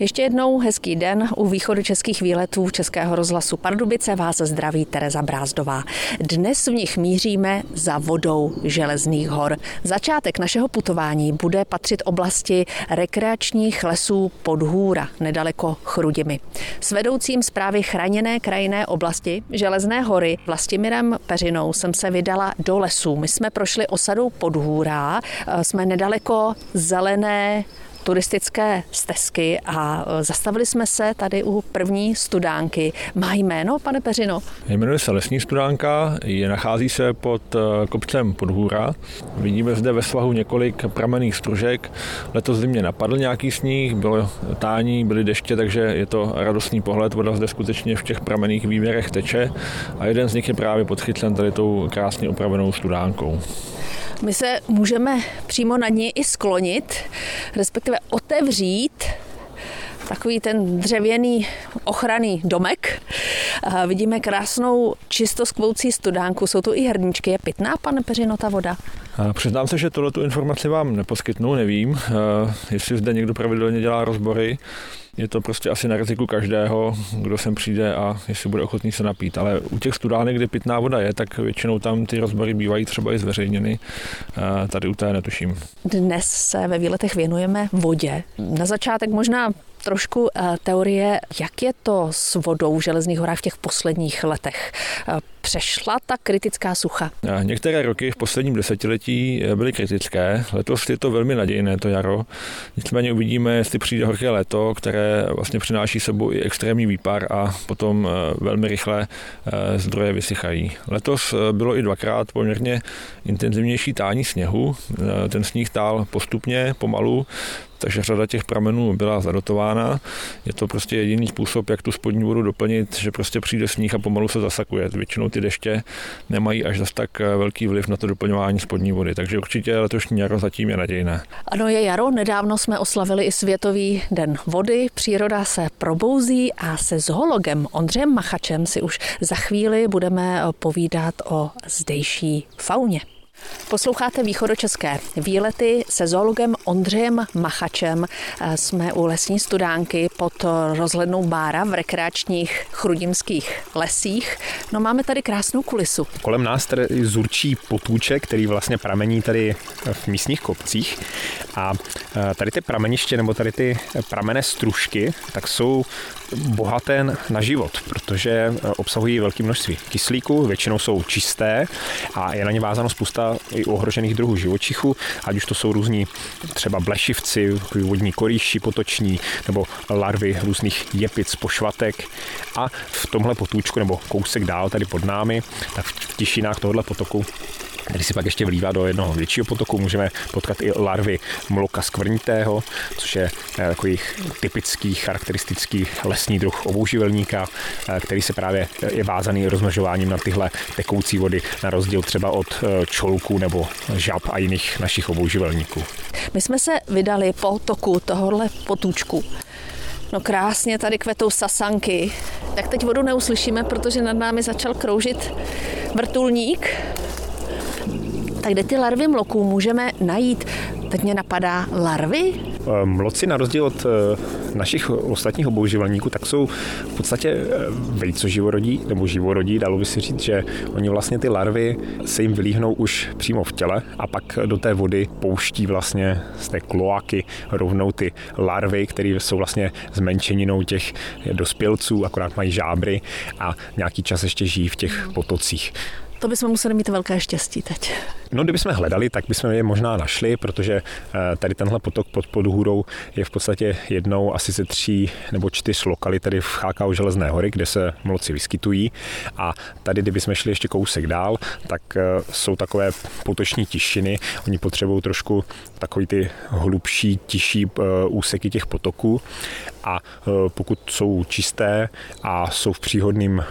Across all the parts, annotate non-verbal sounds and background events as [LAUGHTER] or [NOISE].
Ještě jednou hezký den u východu českých výletů Českého rozhlasu Pardubice vás zdraví Tereza Brázdová. Dnes v nich míříme za vodou Železných hor. Začátek našeho putování bude patřit oblasti rekreačních lesů Podhůra, nedaleko Chrudimi. S vedoucím zprávy chráněné krajinné oblasti Železné hory Vlastimirem Peřinou jsem se vydala do lesů. My jsme prošli osadou Podhůra, jsme nedaleko zelené turistické stezky a e, zastavili jsme se tady u první studánky. Má jméno, pane Peřino? Jmenuje se Lesní studánka, je, nachází se pod e, kopcem Podhůra. Vidíme zde ve svahu několik pramenných stružek. Letos zimě napadl nějaký sníh, bylo tání, byly deště, takže je to radostný pohled. Voda zde skutečně v těch pramenných výběrech teče a jeden z nich je právě podchycen tady tou krásně opravenou studánkou. My se můžeme přímo na ní i sklonit, respektive otevřít takový ten dřevěný ochranný domek. A vidíme krásnou čisto skvoucí studánku. Jsou tu i hrničky. Je pitná, pane Peřino, ta voda? Přiznám se, že tohle tu informaci vám neposkytnu, nevím, jestli zde někdo pravidelně dělá rozbory. Je to prostě asi na riziku každého, kdo sem přijde a jestli bude ochotný se napít. Ale u těch studánek, kde pitná voda je, tak většinou tam ty rozbory bývají třeba i zveřejněny. Tady u té netuším. Dnes se ve výletech věnujeme vodě. Na začátek možná trošku eh, teorie, jak je to s vodou v Železných horách v těch posledních letech. Eh, přešla ta kritická sucha? Eh, některé roky v posledním desetiletí byly kritické. Letos je to velmi nadějné, to jaro. Nicméně uvidíme, jestli přijde horké léto, které vlastně přináší sebou i extrémní výpar a potom velmi rychle zdroje vysychají. Letos bylo i dvakrát poměrně intenzivnější tání sněhu. Ten sníh tál postupně, pomalu, takže řada těch pramenů byla zadotována. Je to prostě jediný způsob, jak tu spodní vodu doplnit, že prostě přijde sníh a pomalu se zasakuje. Většinou ty deště nemají až zas tak eh, velký vliv na to doplňování spodní vody, takže určitě letošní jaro zatím je nadějné. Ano, je jaro. Nedávno jsme oslavili i Světový den vody. Příroda se probouzí a se zoologem Ondřejem Machačem si už za chvíli budeme povídat o zdejší fauně. Posloucháte východočeské výlety se zoologem Ondřejem Machačem. Jsme u lesní studánky pod rozhlednou Bára v rekreačních chrudimských lesích. No máme tady krásnou kulisu. Kolem nás tady zurčí potůček, který vlastně pramení tady v místních kopcích. A e, tady ty prameniště nebo tady ty pramené stružky, tak jsou bohaté na život, protože e, obsahují velké množství kyslíku, většinou jsou čisté a je na ně vázáno spousta i ohrožených druhů živočichů, ať už to jsou různí třeba blešivci, vodní korýši potoční nebo larvy různých jepic, pošvatek. A v tomhle potůčku nebo kousek dál tady pod námi, tak v tišinách tohohle potoku který si pak ještě vlívá do jednoho většího potoku. Můžeme potkat i larvy mloka skvrnitého, což je eh, takový typický, charakteristický lesní druh obouživelníka, eh, který se právě eh, je vázaný rozmnožováním na tyhle tekoucí vody, na rozdíl třeba od čolků nebo žab a jiných našich obouživelníků. My jsme se vydali po toku tohohle potůčku. No krásně tady kvetou sasanky. Tak teď vodu neuslyšíme, protože nad námi začal kroužit vrtulník tak kde ty larvy mloků můžeme najít? Teď mě napadá larvy? Eh, mloci na rozdíl od eh, našich ostatních obouživelníků, tak jsou v podstatě eh, vejco živorodí, nebo živorodí, dalo by se říct, že oni vlastně ty larvy se jim vylíhnou už přímo v těle a pak do té vody pouští vlastně z té kloaky rovnou ty larvy, které jsou vlastně zmenšeninou těch dospělců, akorát mají žábry a nějaký čas ještě žijí v těch potocích. To bychom museli mít velké štěstí teď. No, kdybychom hledali, tak bychom je možná našli, protože eh, tady tenhle potok pod Podhůrou je v podstatě jednou asi ze tří nebo čtyř lokalit tady v Chákau Železné hory, kde se mloci vyskytují. A tady, kdybychom šli ještě kousek dál, tak eh, jsou takové potoční tišiny. Oni potřebují trošku takový ty hlubší, tiší eh, úseky těch potoků a pokud jsou čisté a jsou v příhodném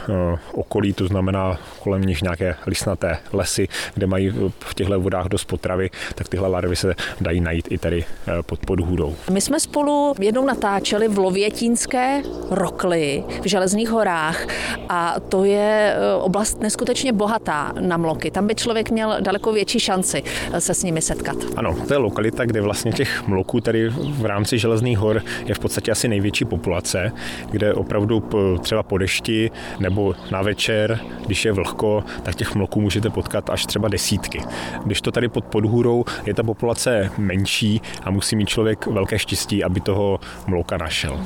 okolí, to znamená kolem nich nějaké lisnaté lesy, kde mají v těchto vodách dost potravy, tak tyhle larvy se dají najít i tady eh, pod podhůdou. My jsme spolu jednou natáčeli v Lovětínské rokli v Železných horách a to je eh, oblast neskutečně bohatá na mloky. Tam by člověk měl daleko větší šanci eh, se s nimi setkat. Ano, to je lokalita, kde vlastně těch mloků tady v rámci Železných hor je v podstatě asi největší větší populace, kde opravdu třeba po dešti nebo na večer, když je vlhko, tak těch mloků můžete potkat až třeba desítky. Když to tady pod podhůrou je ta populace menší a musí mít člověk velké štěstí, aby toho mlouka našel.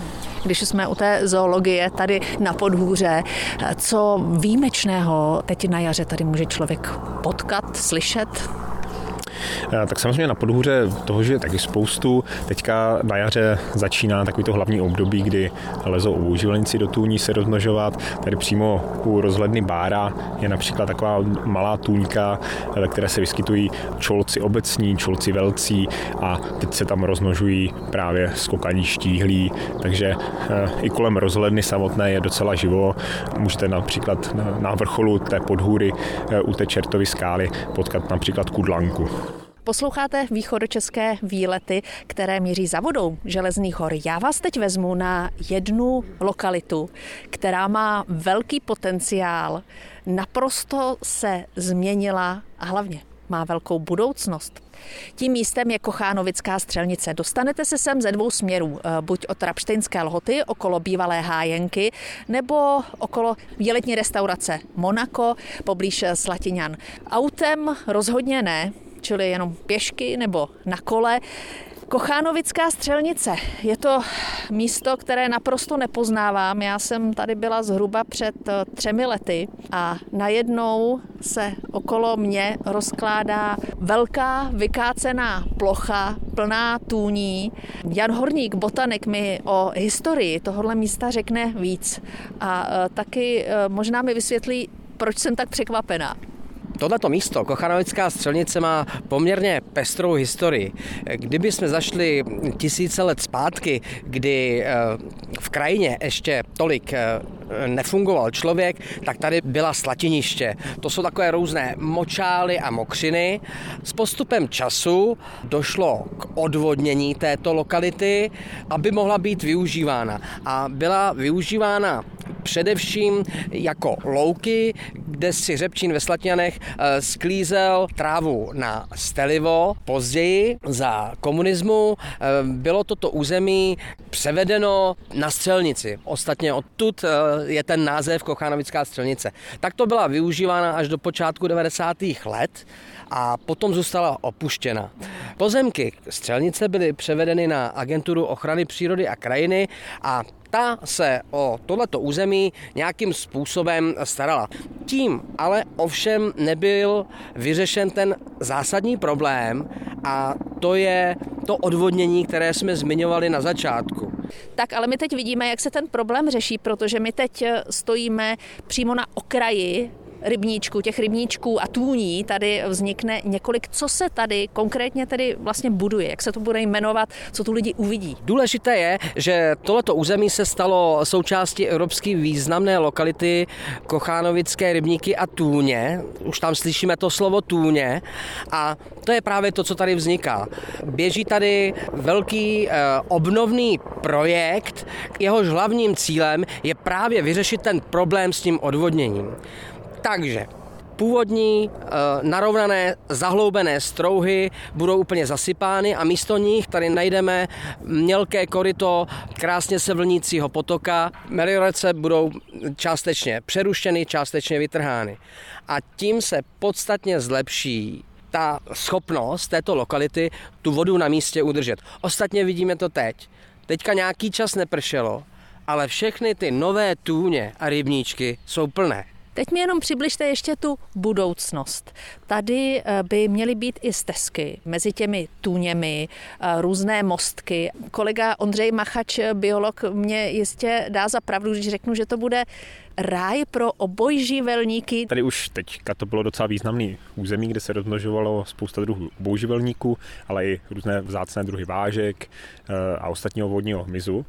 Když jsme u té zoologie tady na podhůře, co výjimečného teď na jaře tady může člověk potkat, slyšet? Eh, tak samozřejmě na podhůře toho, že je taky spoustu. Teďka na jaře začíná takový to hlavní období, kdy lezou obouživlníci do tůní se rozmnožovat. Tady přímo u rozhledny Bára je například taková malá tůňka, ve které se vyskytují čolci obecní, čolci velcí a teď se tam rozmnožují právě skokaní štíhlí, takže eh, i kolem rozhledny samotné je docela živo. Můžete například na vrcholu té podhůry eh, u té čertovy skály potkat například kudlanku. Posloucháte východočeské výlety, které míří za vodou železných hor. Já vás teď vezmu na jednu lokalitu, která má velký potenciál, naprosto se změnila a hlavně má velkou budoucnost. Tím místem je Kochánovická střelnice. Dostanete se sem ze dvou směrů, eh, buď od Rapštejnské lhoty, okolo bývalé hájenky, nebo okolo výletní restaurace Monako, poblíž Slatiňan. Autem rozhodně ne, čili jenom pěšky nebo na kole. Kochánovická střelnice. Je to místo, které naprosto nepoznávám. Já jsem tady byla zhruba před eh, třemi lety a najednou se okolo mě rozkládá velká vykácená plocha plná tůní. Jan Horník, botanik, mi o historii tohohle místa řekne víc a eh, taky eh, možná mi vysvětlí, proč jsem tak překvapená. Tohleto místo, Kochanovická střelnice, má poměrně pestrou historii. Kdyby jsme zašli tisíce let zpátky, kdy eh, v krajině ještě tolik eh, nefungoval člověk, tak tady byla slatiniště. To jsou takové různé močály a mokřiny. S postupem času došlo k odvodnění této lokality, aby mohla být využívána. A byla využívána především jako louky, kde si Řepčín ve Slatňanech eh, sklízel trávu na stelivo. Později za komunismu eh, bylo toto území převedeno na střelnici. Ostatně odtud eh, je ten název Kochánovická střelnice. Tak to byla využívána až do počátku 90. let a potom zůstala opuštěna. Pozemky střelnice byly převedeny na agenturu ochrany přírody a krajiny a ta se o tohleto území nějakým způsobem starala. Tím ale ovšem nebyl vyřešen ten zásadní problém a to je to odvodnění, které jsme zmiňovali na začátku. Tak ale my teď vidíme, jak se ten problém řeší, protože my teď stojíme přímo na okraji rybníčků, těch rybníčků a tůní tady vznikne několik. Co se tady konkrétně tedy vlastně buduje? Jak se to bude jmenovat? Co tu lidi uvidí? Důležité je, že tohleto území se stalo součástí evropské významné lokality Kochánovické rybníky a Tůně. Už tam slyšíme to slovo Tůně a to je právě to, co tady vzniká. Běží tady velký eh, obnovný projekt, jehož hlavním cílem je právě vyřešit ten problém s tím odvodněním. Takže původní e, narovnané zahloubené strouhy budou úplně zasypány a místo nich tady najdeme mělké koryto krásně se vlnícího potoka. Meliorace budou částečně přerušeny, částečně vytrhány. A tím se podstatně zlepší ta schopnost této lokality tu vodu na místě udržet. Ostatně vidíme to teď. Teďka nějaký čas nepršelo, ale všechny ty nové tůně a rybníčky jsou plné. Teď mi jenom přibližte ještě tu budoucnost. Tady eh, by měly být i stezky mezi těmi tůněmi, eh, různé mostky. Kolega Ondřej Machač, biolog, mě jistě dá za pravdu, když řeknu, že to bude ráj pro obojživelníky. Tady už teďka to bylo docela významný území, kde se rozmnožovalo spousta druhů obojživelníků, ale i různé vzácné druhy vážek eh, a ostatního vodního hmyzu.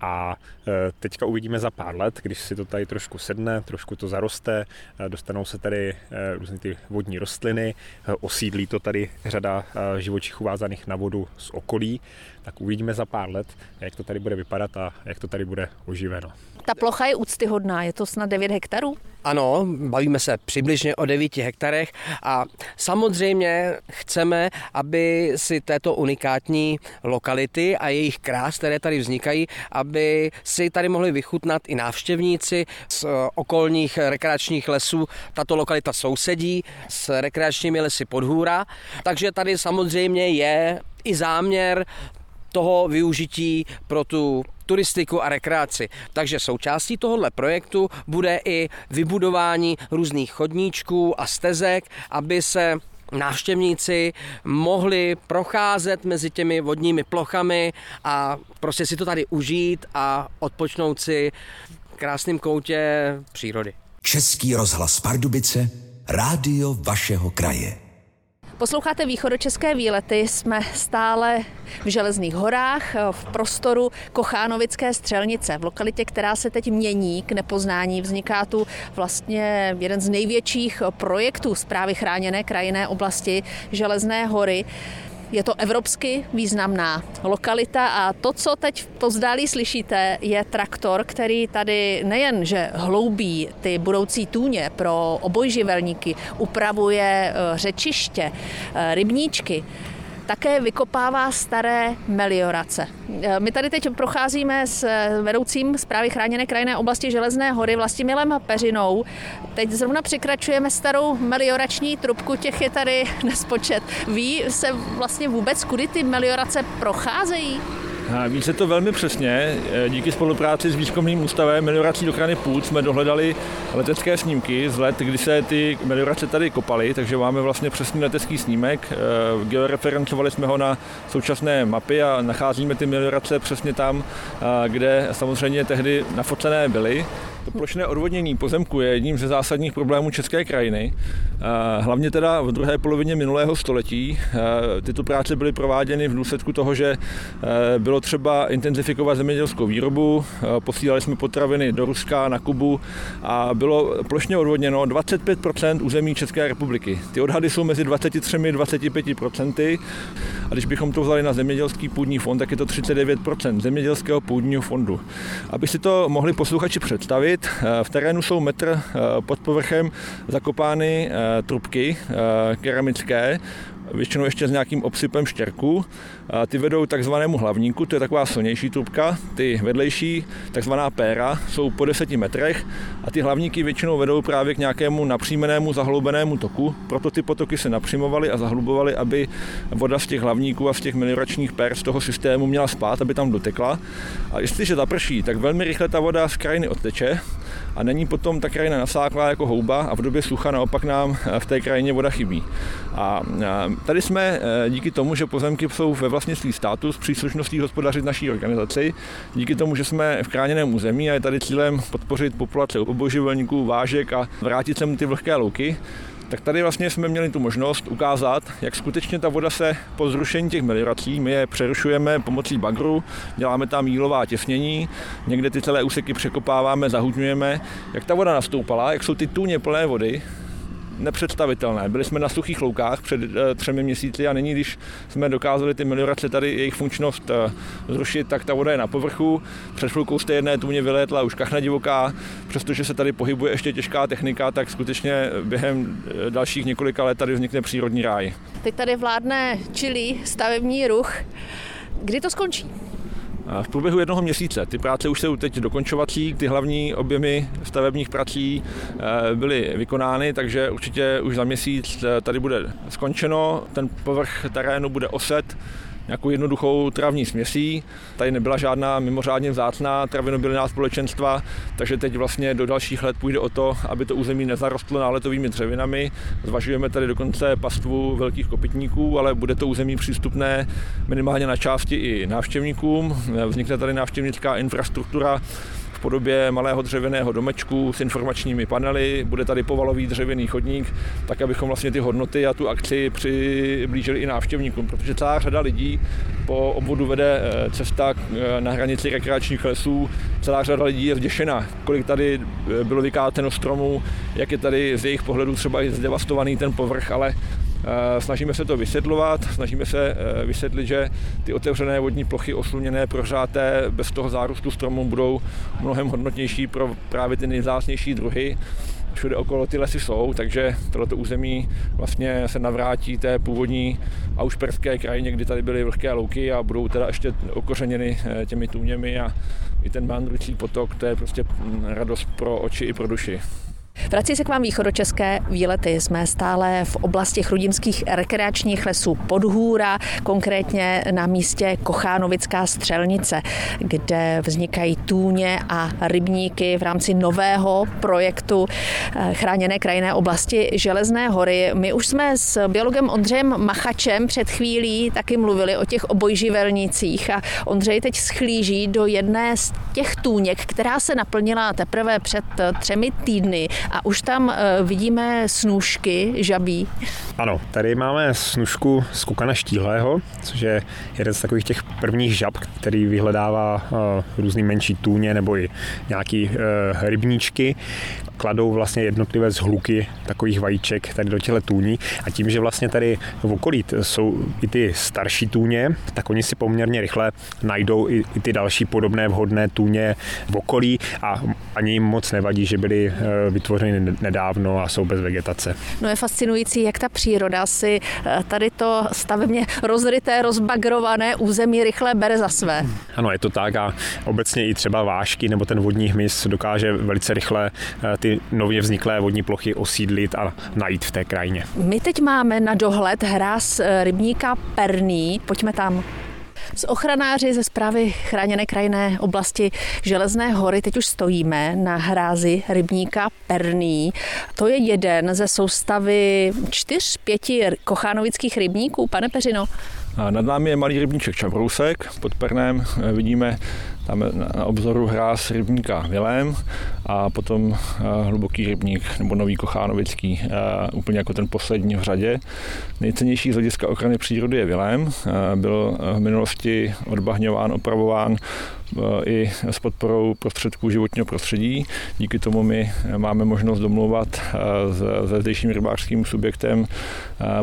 A e, teďka uvidíme za pár let, když si to tady trošku sedne, trošku to zaroste, e, dostanou se tady e, různé ty vodní rostliny, osídlí to tady řada živočichů vázaných na vodu z okolí, tak uvidíme za pár let, jak to tady bude vypadat a jak to tady bude oživeno. Ta plocha je úctyhodná, je to snad 9 hektarů? Ano, bavíme se přibližně o 9 hektarech a samozřejmě chceme, aby si této unikátní lokality a jejich krás, které tady vznikají, aby si tady mohli vychutnat i návštěvníci z okolních rekreačních lesů. Tato lokalita sousedí s rekreačními lesy Podhůra, takže tady samozřejmě je i záměr toho využití pro tu turistiku a rekreaci. Takže součástí tohohle projektu bude i vybudování různých chodníčků a stezek, aby se návštěvníci mohli procházet mezi těmi vodními plochami a prostě si to tady užít a odpočnout si v krásném koutě přírody. Český rozhlas Pardubice, rádio vašeho kraje. Posloucháte východočeské výlety, jsme stále v Železných horách, v prostoru Kochánovické střelnice, v lokalitě, která se teď mění k nepoznání. Vzniká tu vlastně jeden z největších projektů zprávy chráněné krajinné oblasti Železné hory. Je to evropsky významná lokalita a to, co teď pozdálí slyšíte, je traktor, který tady nejen, že hloubí ty budoucí tůně pro obojživelníky, upravuje eh, řečiště, eh, rybníčky, také vykopává staré meliorace. E, my tady teď procházíme s vedoucím zprávy chráněné krajinné oblasti Železné hory Vlastimilem Peřinou. Teď zrovna překračujeme starou meliorační trubku, těch je tady [LAUGHS] nespočet. Ví se vlastně vůbec, kudy ty meliorace procházejí? Ví se to velmi přesně. E, díky spolupráci s výzkumným ústavem meliorací ochrany půd jsme dohledali letecké snímky z let, kdy se ty meliorace tady kopaly, takže máme vlastně přesný letecký snímek. E, georeferencovali jsme ho na současné mapy a nacházíme ty meliorace přesně tam, kde samozřejmě tehdy nafocené byly. To plošné odvodnění pozemku je jedním ze zásadních problémů české krajiny. Hlavně teda v druhé polovině minulého století. Tyto práce byly prováděny v důsledku toho, že bylo třeba intenzifikovat zemědělskou výrobu, posílali jsme potraviny do Ruska, na Kubu a bylo plošně odvodněno 25% území České republiky. Ty odhady jsou mezi 23 a 25 a když bychom to vzali na zemědělský půdní fond, tak je to 39% zemědělského půdního fondu. Aby si to mohli posluchači představit, vidět, eh, v terénu jsou metr eh, pod povrchem zakopány eh, trubky keramické, většinou ještě s nějakým obsypem štěrku. Ty vedou takzvanému hlavníku, to je taková silnější trubka. Ty vedlejší, takzvaná péra, jsou po 10 metrech a ty hlavníky většinou vedou právě k nějakému napřímenému zahloubenému toku. Proto ty potoky se napřímovaly a zahlubovaly, aby voda z těch hlavníků a z těch melioračních pér z toho systému měla spát, aby tam dotekla. A jestliže zaprší, tak velmi rychle ta voda z krajiny odteče a není potom ta krajina nasáklá jako houba a v době sucha naopak nám v té krajině voda chybí. A tady jsme e, díky tomu, že pozemky jsou ve vlastnictví státu s příslušností hospodařit naší organizaci, díky tomu, že jsme v chráněném území a je tady cílem podpořit populace oboživelníků, vážek a vrátit sem ty vlhké louky, tak tady vlastně jsme měli tu možnost ukázat, jak skutečně ta voda se po zrušení těch meliorací, my je přerušujeme pomocí bagru, děláme tam jílová těsnění, někde ty celé úseky překopáváme, zahutňujeme, jak ta voda nastoupala, jak jsou ty tůně plné vody, nepředstavitelné. Byli jsme na suchých loukách před eh, třemi měsíci a nyní, když jsme dokázali ty meliorace tady jejich funkčnost eh, zrušit, tak ta voda je na povrchu. Před chvilkou jste jedné tůně vylétla už kachna divoká, přestože se tady pohybuje ještě těžká technika, tak skutečně během eh, dalších několika let tady vznikne přírodní ráj. Teď tady vládne čilý stavební ruch. Kdy to skončí? V průběhu jednoho měsíce. Ty práce už jsou teď dokončovací, ty hlavní objemy stavebních prací eh, byly vykonány, takže určitě už za měsíc eh, tady bude skončeno, ten povrch terénu bude oset, nějakou jednoduchou travní směsí. Tady nebyla žádná mimořádně vzácná travinobylinná společenstva, takže teď vlastně do dalších let půjde o to, aby to území nezarostlo náletovými dřevinami. Zvažujeme tady dokonce pastvu velkých kopytníků, ale bude to území přístupné minimálně na části i návštěvníkům. Vznikne tady návštěvnická infrastruktura, podobě malého dřevěného domečku s informačními panely, bude tady povalový dřevěný chodník, tak abychom vlastně ty hodnoty a tu akci přiblížili i návštěvníkům, protože celá řada lidí po obvodu vede eh, cesta eh, na hranici rekreačních lesů, celá řada lidí je zděšena, kolik tady eh, bylo vykáteno stromů, jak je tady z jejich pohledu třeba i zdevastovaný ten povrch, ale Snažíme se to vysvětlovat, snažíme se vysvětlit, že ty otevřené vodní plochy osluněné, prohřáté, bez toho zárůstu stromů budou mnohem hodnotnější pro právě ty nejzásnější druhy všude okolo ty lesy jsou, takže tohleto území vlastně se navrátí té původní aušperské krajině, kdy tady byly vlhké louky a budou teda ještě okořeněny eh, těmi tůněmi a i ten mandrující potok, to je prostě mm, radost pro oči i pro duši. Vrací se k vám východočeské výlety. Jsme stále v oblasti chrudimských rekreačních lesů Podhůra, konkrétně na místě Kochánovická střelnice, kde vznikají tůně a rybníky v rámci nového projektu eh, chráněné krajinné oblasti Železné hory. My už jsme s biologem Ondřejem Machačem před chvílí taky mluvili o těch obojživelnících a Ondřej teď schlíží do jedné z těch tůněk, která se naplnila teprve před třemi týdny a už tam eh, vidíme snůžky žabí. Ano, tady máme snužku z kukana štíhlého, což je jeden z takových těch prvních žab, který vyhledává uh, různý menší tůně nebo i nějaký uh, rybníčky. Kladou vlastně jednotlivé zhluky takových vajíček tady do těchto tůní. A tím, že vlastně tady v okolí jsou i ty starší tůně, tak oni si poměrně rychle najdou i, i ty další podobné vhodné tůně v okolí. A ani jim moc nevadí, že byly eh, vytvořeny nedávno a jsou bez vegetace. No je fascinující, jak ta příroda si eh, tady to stavebně rozryté, rozbagrované území rychle bere za své. Ano, je to tak a obecně i třeba vášky nebo ten vodní hmyz dokáže velice rychle eh, ty nově vzniklé vodní plochy osídlit a najít v té krajině. My teď máme na dohled hráz eh, rybníka Perný. Pojďme tam. S ochranáři ze zprávy chráněné krajinné oblasti Železné hory teď už stojíme na hrázi rybníka Perný. To je jeden ze soustavy čtyř, pěti kochánovických rybníků. Pane Peřino, nad námi je malý rybníček Čabrousek, pod Pernem eh, vidíme tam na obzoru hráz rybníka Vilém a potom eh, hluboký rybník nebo nový Kochánovický, eh, úplně jako ten poslední v řadě. Nejcennější z hlediska ochrany přírody je Vilém. Byl v minulosti odbahňován, opravován i s podporou prostředků životního prostředí. Díky tomu my máme možnost domluvat se zdejším rybářským subjektem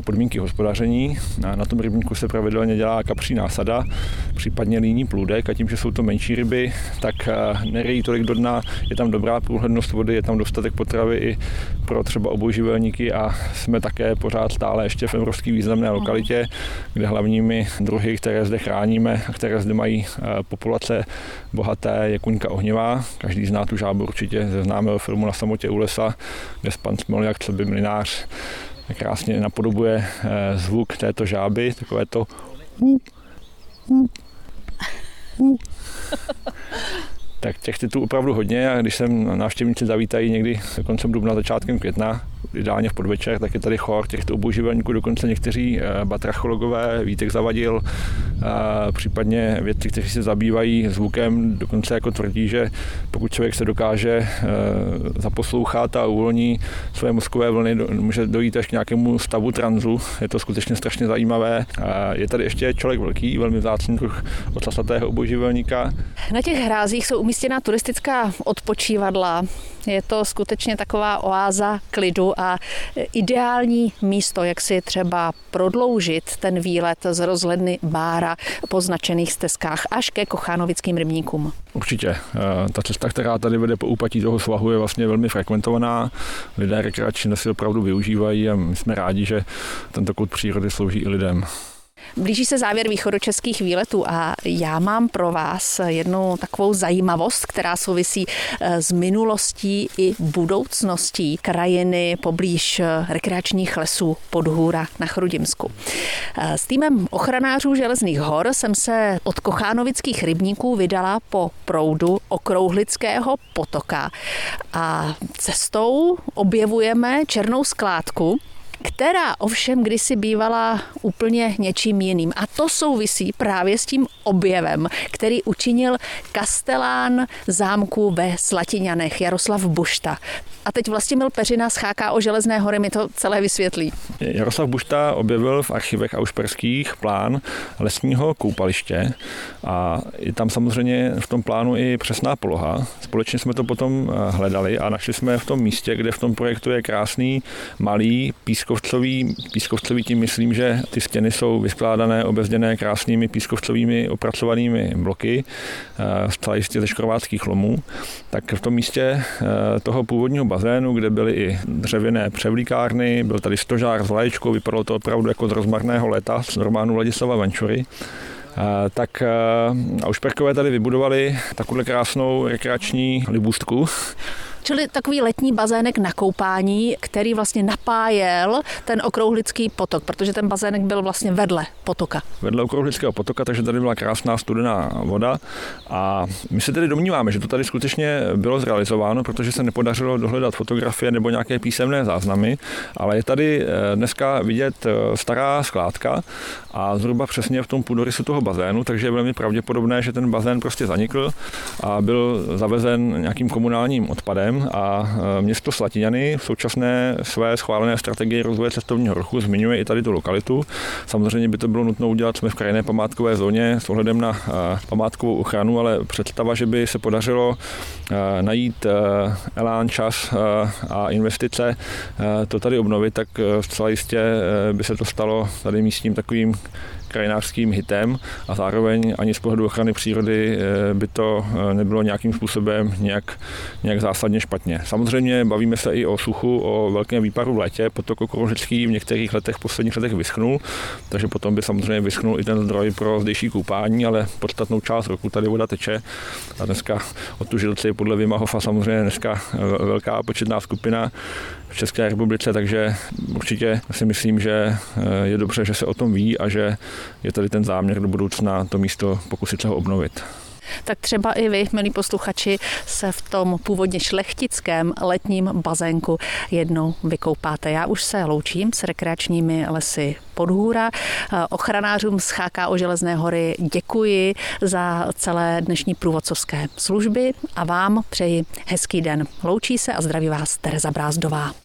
podmínky hospodaření. Na tom rybníku se pravidelně dělá kapří násada, případně líní plůdek a tím, že jsou to menší ryby, tak nerejí tolik do dna, je tam dobrá průhlednost vody, je tam dostatek potravy i pro třeba obojživelníky a jsme také pořád stále ještě v evropské významné lokalitě, kde hlavními druhy, které zde chráníme a které zde mají populace bohaté, je kuňka ohnivá. Každý zná tu žábu určitě ze známého filmu Na samotě u lesa, kde pan Smoljak, co by mlinář, krásně napodobuje eh, zvuk této žáby, takové to tak těch titulů opravdu hodně a když sem návštěvníci zavítají někdy koncem dubna, začátkem května, ideálně v podvečer, tak je tady chor těchto obouživelníků, dokonce někteří eh, batrachologové, Vítek Zavadil, případně vědci, kteří se zabývají zvukem, dokonce jako tvrdí, že pokud člověk se dokáže eh, zaposlouchat a uvolní své mozkové vlny, může dojít až k nějakému stavu tranzu. Je to skutečně strašně zajímavé. Je tady ještě člověk velký, velmi vzácný druh ocasatého obojživelníka. Na těch hrázích jsou umístěna turistická odpočívadla. Je to skutečně taková oáza klidu a ideální místo, jak si třeba prodloužit ten výlet z rozhledny Bára po značených stezkách až ke Kochánovickým rybníkům. Určitě. Eh, ta cesta, která tady vede po úpatí toho svahu, je vlastně velmi frekventovaná. Lidé rekreačně si opravdu využívají a my jsme rádi, že tento kout přírody slouží i lidem. Blíží se závěr východočeských výletů a já mám pro vás jednu takovou zajímavost, která souvisí eh, s minulostí i budoucností krajiny poblíž eh, rekreačních lesů Podhůra na Chrudimsku. Eh, s týmem ochranářů železných hor jsem se od Kochánovických rybníků vydala po proudu okrouhlického potoka a cestou objevujeme černou skládku, která ovšem kdysi bývala úplně něčím jiným. A to souvisí právě s tím objevem, který učinil kastelán zámku ve Slatiňanech Jaroslav Bušta. A teď Vlastimil Peřina z o Železné hory mi to celé vysvětlí. Jaroslav Bušta objevil v archivech aušperských plán lesního koupaliště a je tam samozřejmě v tom plánu i přesná poloha. Společně jsme to potom eh, hledali a našli jsme v tom místě, kde v tom projektu je krásný malý pískovcový, pískovcový tím myslím, že ty stěny jsou vyskládané, obezděné krásnými pískovcovými opracovanými bloky, eh, zcela jistě ze škrováckých lomů, tak v tom místě eh, toho původního bazénu, kde byly i dřevěné převlíkárny, byl tady stožár s vlaječkou, vypadalo to opravdu jako z rozmarného leta z románu Ladislava Venčury, eh, tak Aušperkové tady vybudovali takovou krásnou rekreační libůstku, Čili takový letní bazének na koupání, který vlastně napájel ten okrouhlický potok, protože ten bazének byl vlastně vedle potoka. Vedle okrouhlického potoka, takže tady byla krásná studená voda a my se tedy domníváme, že to tady skutečně bylo zrealizováno, protože se nepodařilo dohledat fotografie nebo nějaké písemné záznamy, ale je tady eh, dneska vidět eh, stará skládka a zhruba přesně v tom půdorysu toho bazénu, takže je velmi pravděpodobné, že ten bazén prostě zanikl a byl zavezen nějakým komunálním odpadem Krym a e, město Slatiňany v současné své schválené strategii rozvoje cestovního ruchu zmiňuje i tady tu lokalitu. Samozřejmě by to bylo nutno udělat, jsme v krajinné památkové zóně s ohledem na e, památkovou ochranu, ale představa, že by se podařilo e, najít elán, čas a investice to tady obnovit, tak zcela jistě by se to stalo tady místním takovým krajinářským hitem a zároveň ani z pohledu ochrany přírody eh, by to eh, nebylo nějakým způsobem nějak, nějak zásadně špatně. Samozřejmě bavíme se i o suchu, o velkém výparu v létě, potok okroužický v některých letech, v posledních letech vyschnul, takže potom by samozřejmě vyschnul i ten zdroj pro zdejší koupání, ale podstatnou část roku tady voda teče a dneska od tu žilci podle Vimahofa samozřejmě dneska velká početná skupina v České republice, takže určitě si myslím, že eh, je dobře, že se o tom ví a že je tady ten záměr do budoucna to místo pokusit se ho obnovit tak třeba i vy, milí posluchači, se v tom původně šlechtickém letním bazénku jednou vykoupáte. Já už se loučím s rekreačními lesy Podhůra. Ochranářům z o Železné hory děkuji za celé dnešní průvodcovské služby a vám přeji hezký den. Loučí se a zdraví vás Tereza Brázdová.